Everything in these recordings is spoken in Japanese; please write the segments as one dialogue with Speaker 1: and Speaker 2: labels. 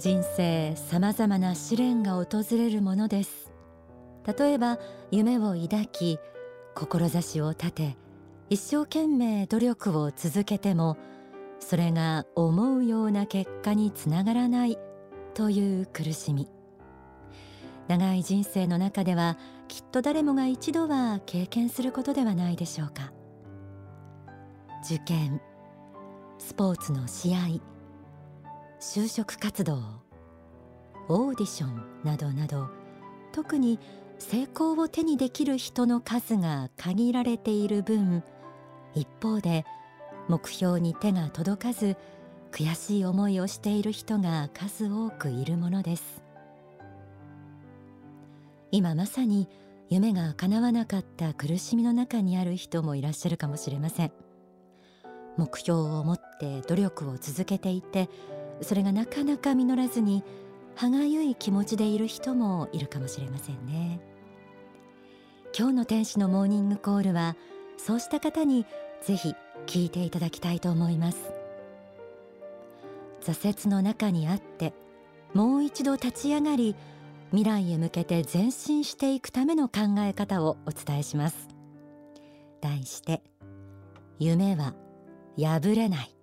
Speaker 1: 人生さまざまな試練が訪れるものです。例えば夢を抱き志を立て一生懸命努力を続けてもそれが思うような結果につながらないという苦しみ。長い人生の中ではきっと誰もが一度は経験することではないでしょうか。受験スポーツの試合就職活動オーディションなどなど特に成功を手にできる人の数が限られている分一方で目標に手が届かず悔しい思いをしている人が数多くいるものです。今まさに夢が叶わなかった苦しみの中にある人もいらっしゃるかもしれません。目標を持って努力を続けていてそれがなかなか実らずに歯がゆい気持ちでいる人もいるかもしれませんね。今日の天使のモーニングコールはそうした方にぜひ聞いていただきたいと思います。挫折の中にあってもう一度立ち上がり未来へ向けて前進していくための考え方をお伝えします。題して夢は破れない。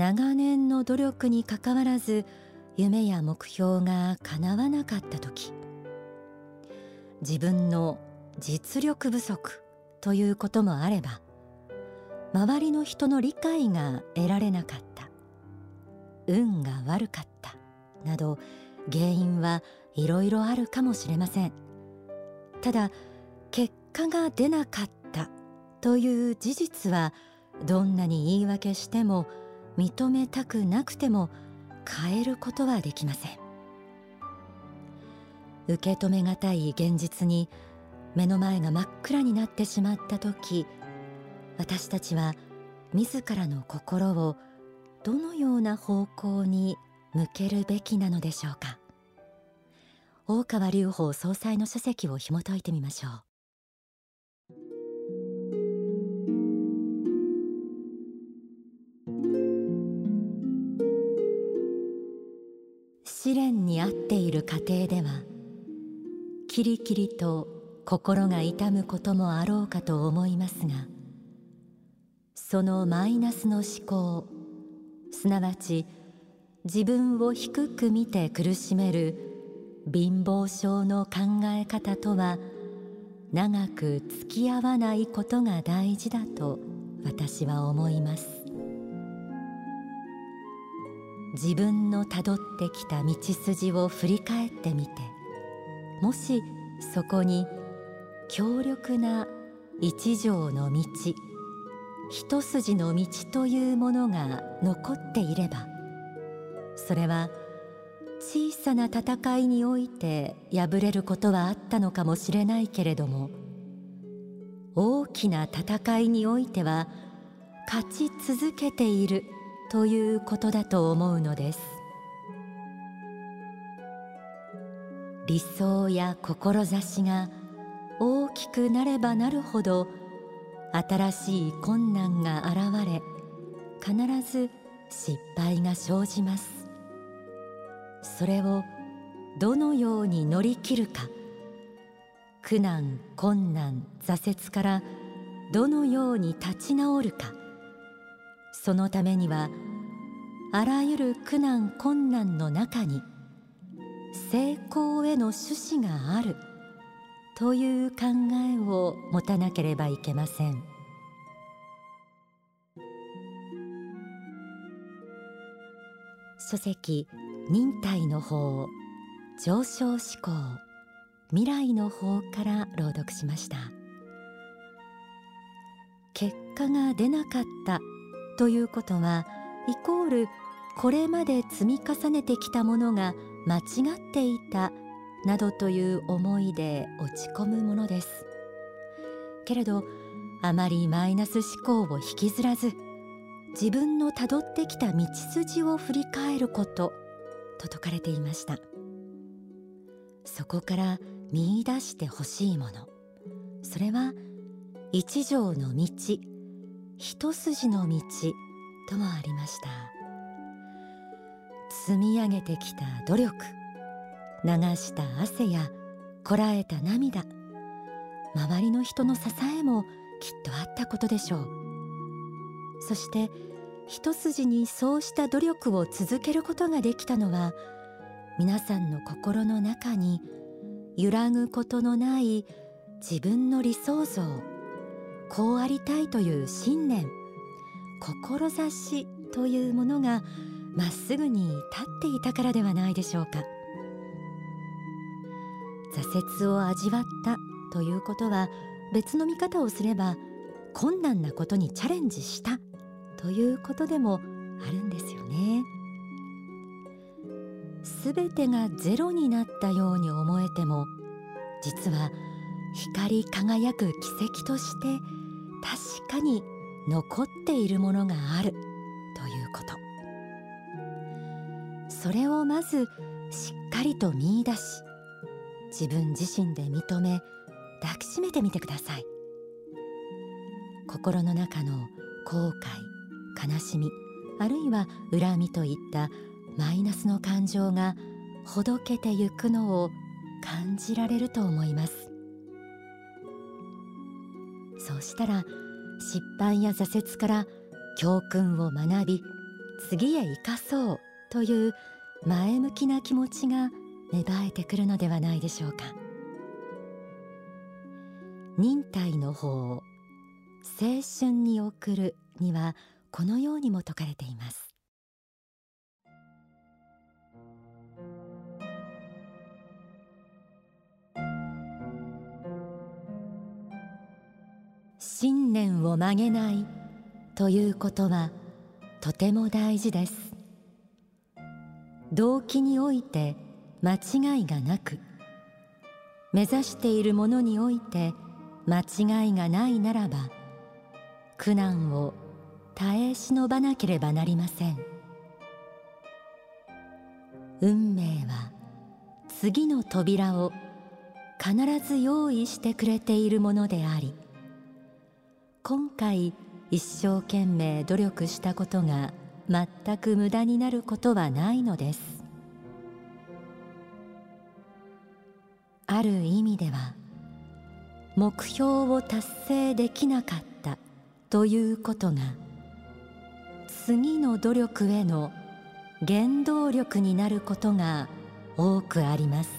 Speaker 1: 長年の努力にかかわらず夢や目標が叶わなかった時自分の実力不足ということもあれば周りの人の理解が得られなかった運が悪かったなど原因はいろいろあるかもしれません。ただ結果が出なかったという事実はどんなに言い訳しても認めたくなくても変えることはできません。受け止めがたい現実に目の前が真っ暗になってしまった時私たちは自らの心をどのような方向に向けるべきなのでしょうか。大川隆法総裁の書籍を紐解いてみましょう。る家庭ではキリキリと心が痛むこともあろうかと思いますがそのマイナスの思考すなわち自分を低く見て苦しめる貧乏症の考え方とは長く付き合わないことが大事だと私は思います。自分のたどってきた道筋を振り返ってみてもしそこに強力な一条の道一筋の道というものが残っていればそれは小さな戦いにおいて敗れることはあったのかもしれないけれども大きな戦いにおいては勝ち続けているということだと思うのです。理想や志が大きくなればなるほど新しい困難が現れ必ず失敗が生じます。それをどのように乗り切るか。苦難困難挫折からどのように立ち直るか。そのためにはあらゆる苦難困難の中に成功への趣旨があるという考えを持たなければいけません。書籍忍耐の方上昇志向未来の方から朗読しました。結果が出なかったということはイコールこれまで積み重ねてきたものが間違っていたなどという思いで落ち込むものです。けれどあまりマイナス思考を引きずらず自分のたどってきた道筋を振り返ることと説かれていました。そこから見出してほしいもの。それは一条の道。一筋の道ともありました。積み上げてきた努力流した汗やこらえた涙周りの人の支えもきっとあったことでしょう。そして一筋にそうした努力を続けることができたのは皆さんの心の中に揺らぐことのない自分の理想像。こうありたいという信念志というものがまっすぐに立っていたからではないでしょうか。挫折を味わったということは別の見方をすれば困難なことにチャレンジしたということでもあるんですよね。すべてがゼロになったように思えても実は光り輝く奇跡としてかに残っているものがある。ということ。それをまずしっかりと見出し自分自身で認め抱きしめてみてください。心の中の後悔悲しみあるいは恨みといったマイナスの感情がほどけてゆくのを感じられると思います。そうしたら失敗や挫折から教訓を学び次へ生かそうという前向きな気持ちが芽生えてくるのではないでしょうか。忍耐の方青春に送るにはこのようにも説かれています。信念を曲げないということはとても大事です。動機において間違いがなく目指しているものにおいて間違いがないならば苦難を耐え忍ばなければなりません。運命は次の扉を必ず用意してくれているものであり今回一生懸命努力したことが全く無駄になることはないのです。ある意味では目標を達成できなかったということが次の努力への原動力になることが多くあります。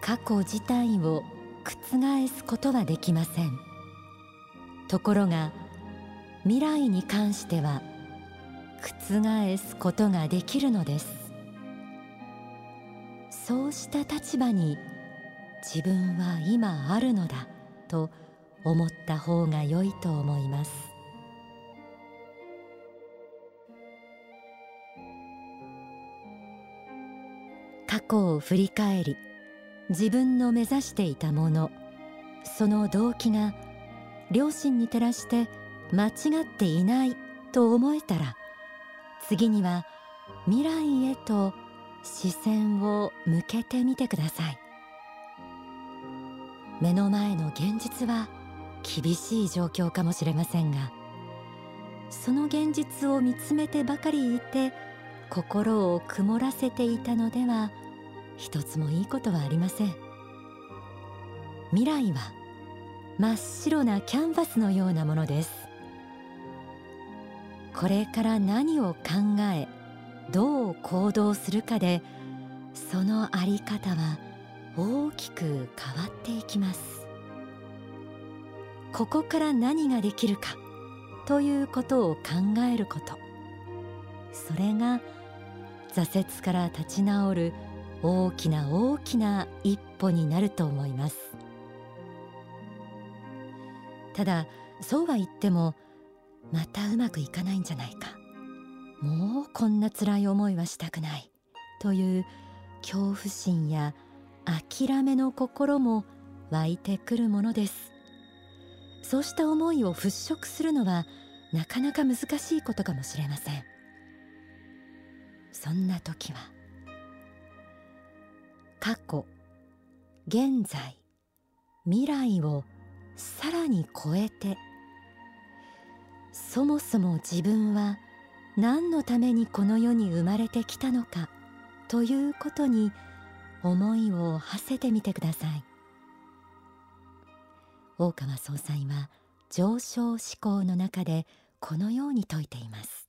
Speaker 1: 過去自体を覆すことはできません。ところが未来に関しては覆すことができるのです。そうした立場に自分は今あるのだと思った方が良いと思います。過去を振り返り自分の目指していたもの。その動機が両親に照らして間違っていないと思えたら次には未来へと視線を向けてみてください。目の前の現実は厳しい状況かもしれませんがその現実を見つめてばかりいて心を曇らせていたのでは一つもいいことはありません。未来は真っ白なキャンバスのようなものです。これから何を考えどう行動するかでそのあり方は大きく変わっていきます。ここから何ができるかということを考えること。それが挫折から立ち直る大きな大きな一歩になると思います。ただそうは言ってもまたうまくいかないんじゃないか。もうこんな辛い思いはしたくない。という恐怖心や諦めの心も湧いてくるものです。そうした思いを払拭するのはなかなか難しいことかもしれません。そんな時は過去現在未来をさらに超えてそもそも自分は何のためにこの世に生まれてきたのかということに思いを馳せてみてください。大川総裁は上昇思考の中でこのように説いています。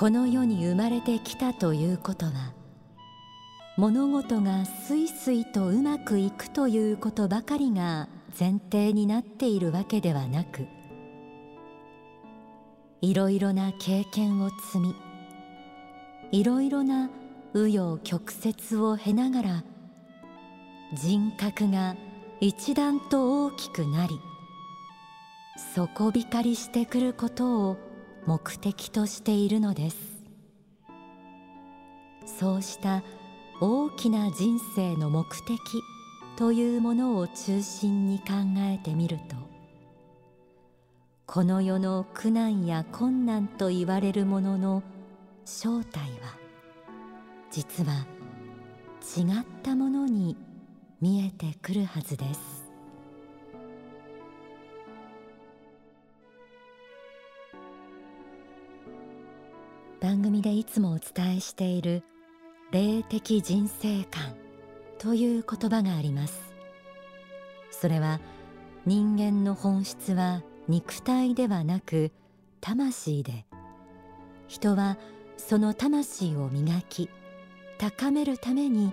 Speaker 1: この世に生まれてきたということは物事がすいすいとうまくいくということばかりが前提になっているわけではなくいろいろな経験を積みいろいろな紆余曲折を経ながら人格が一段と大きくなり底光りしてくることを目的としているのです。そうした大きな人生の目的というものを中心に考えてみるとこの世の苦難や困難と言われるものの正体は実は違ったものに見えてくるはずです。番組でいつもお伝えしている霊的人生観という言葉があります。それは人間の本質は肉体ではなく魂で。人はその魂を磨き高めるために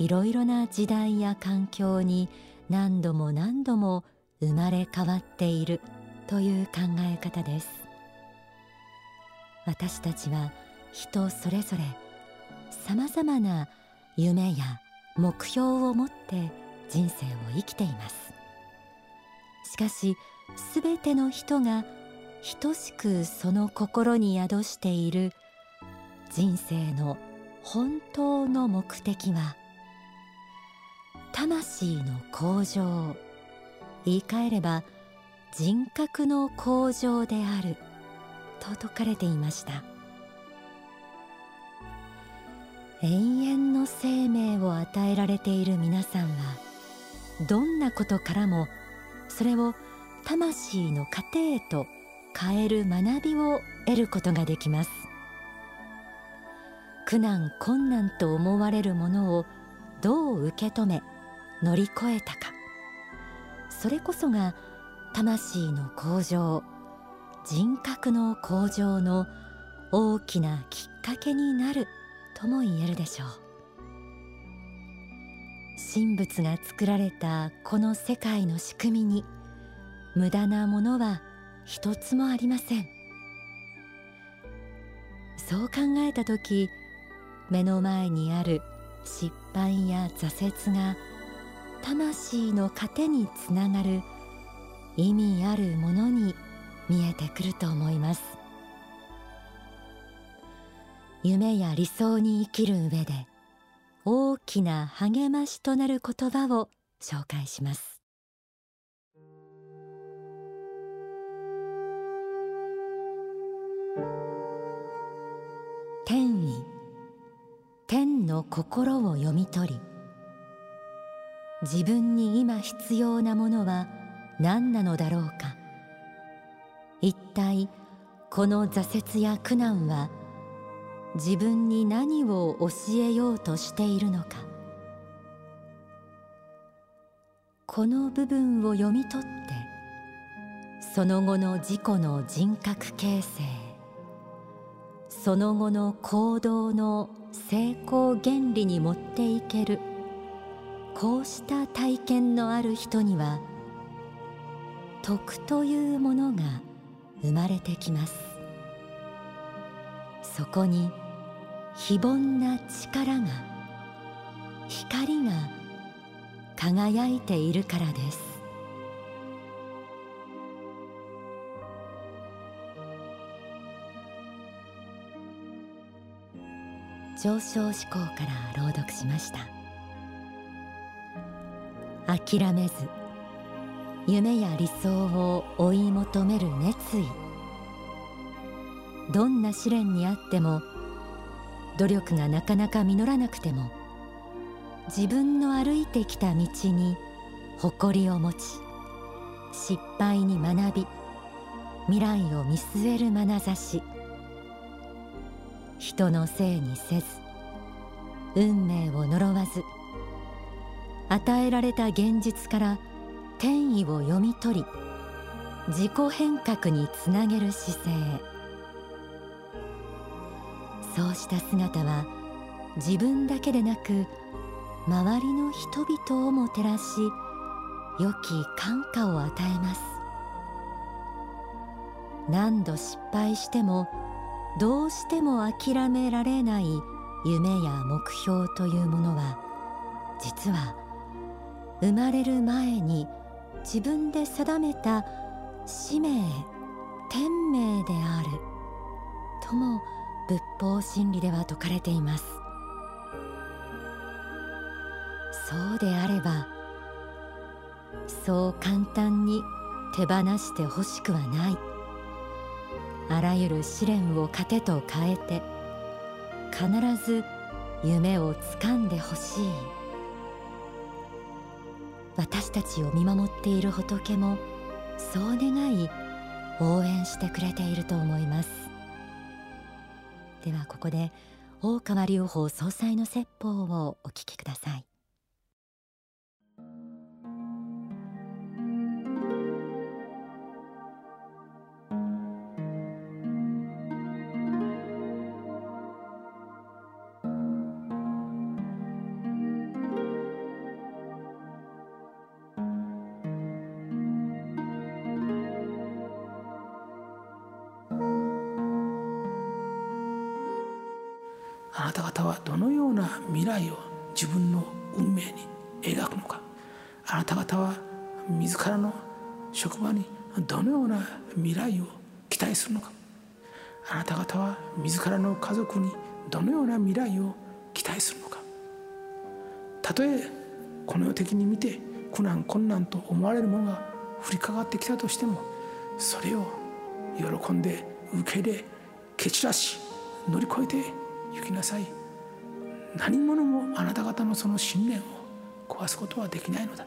Speaker 1: いろいろな時代や環境に何度も何度も生まれ変わっているという考え方です。私たちは人それぞれさまざまな夢や目標を持って人生を生きています。しかしすべての人が等しくその心に宿している人生の本当の目的は魂の向上。言い換えれば人格の向上である。と説かれていました。永遠の生命を与えられている皆さんはどんなことからもそれを魂の糧へと変える学びを得ることができます。苦難困難と思われるものをどう受け止め乗り越えたか。それこそが魂の向上。人格の向上の大きなきっかけになるとも言えるでしょう。神仏が作られたこの世界の仕組みに無駄なものは一つもありません。そう考えた時目の前にある失敗や挫折が魂の糧につながる意味あるものに見えてくると思います。夢や理想に生きる上で大きな励ましとなる言葉を紹介します。天意。天の心を読み取り自分に今必要なものは何なのだろうか。一体この挫折や苦難は自分に何を教えようとしているのか。この部分を読み取ってその後の自己の人格形成その後の行動の成功原理に持っていけるこうした体験のある人には徳というものが生まれてきます。そこに非凡な力が光が輝いているからです。上昇思考から朗読しました。諦めず夢や理想を追い求める熱意。どんな試練にあっても努力がなかなか実らなくても自分の歩いてきた道に誇りを持ち失敗に学び未来を見据える眼差し。人のせいにせず運命を呪わず与えられた現実から天意を読み取り自己変革につなげる姿勢。そうした姿は自分だけでなく周りの人々をも照らし良き感化を与えます。何度失敗してもどうしても諦められない夢や目標というものは実は生まれる前に自分で定めた使命天命である。とも仏法真理では説かれています。そうであればそう簡単に手放してほしくはない。あらゆる試練を糧と変えて必ず夢をつかんでほしい。私たちを見守っている仏もそう願い応援してくれていると思います。ではここで大川隆法総裁の説法をお聞きください。
Speaker 2: 描くのか？あなた方は自らの職場にどのような未来を期待するのか？あなた方は自らの家族にどのような未来を期待するのか？たとえこの世的に見て苦難困難と思われるものが降りかかってきたとしてもそれを喜んで受け入れ蹴散らし乗り越えて行きなさい。何者もあなた方のその信念を壊すことはできないのだ。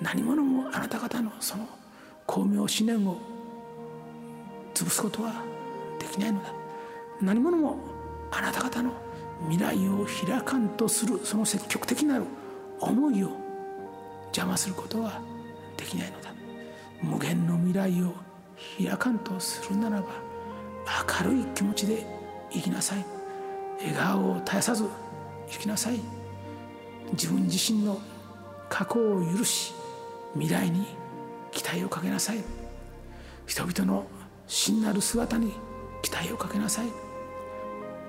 Speaker 2: 何者もあなた方のその巧妙信念を潰すことはできないのだ。何者もあなた方の未来を開かんとするその積極的なる思いを邪魔することはできないのだ。無限の未来を開かんとするならば明るい気持ちで生きなさい。笑顔を絶やさず生きなさい。自分自身の過去を許し未来に期待をかけなさい。人々の真なる姿に期待をかけなさい。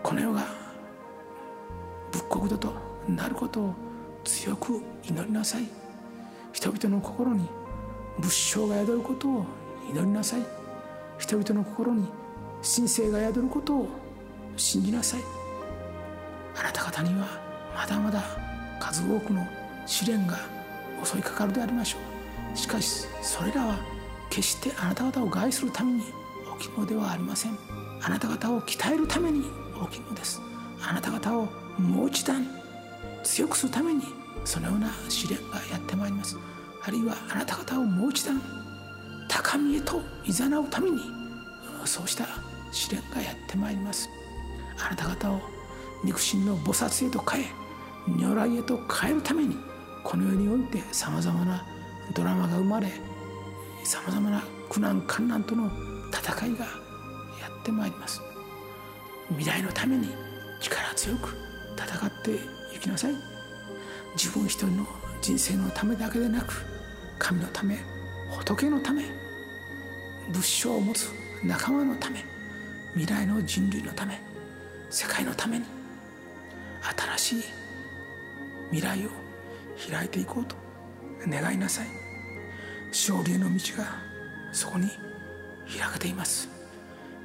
Speaker 2: この世が仏国土となることを強く祈りなさい。人々の心に仏性が宿ることを祈りなさい。人々の心に神聖が宿ることを信じなさい。あなた方にはまだまだ数多くの試練が襲いかかるでありましょう。しかしそれらは決してあなた方を害するために起きるのではありません。あなた方を鍛えるために起きるのです。あなた方をもう一段強くするためにそのような試練がやってまいります。あるいはあなた方をもう一段高みへと誘うためにそうした試練がやってまいります。あなた方を肉親の菩薩へと変え如来へと変えるためにこの世においてさまざまなドラマが生まれさまざまな苦難困難との戦いがやってまいります。未来のために力強く戦っていきなさい。自分一人の人生のためだけでなく神のため仏のため仏性を持つ仲間のため未来の人類のため世界のために新しい未来を開いていこうと。願いなさい。勝利への道がそこに開けています。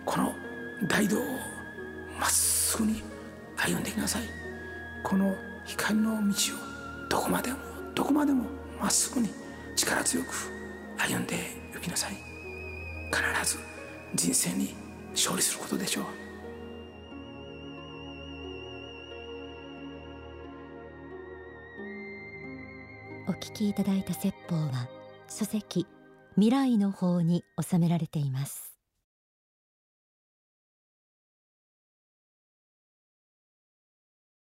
Speaker 2: この大道をまっすぐに歩んでいきなさい。この光の道をどこまでもどこまでもまっすぐに力強く歩んで行きなさい。必ず人生に勝利することでしょう。
Speaker 1: 聞きいただいた説法は書籍未来の方に収められています。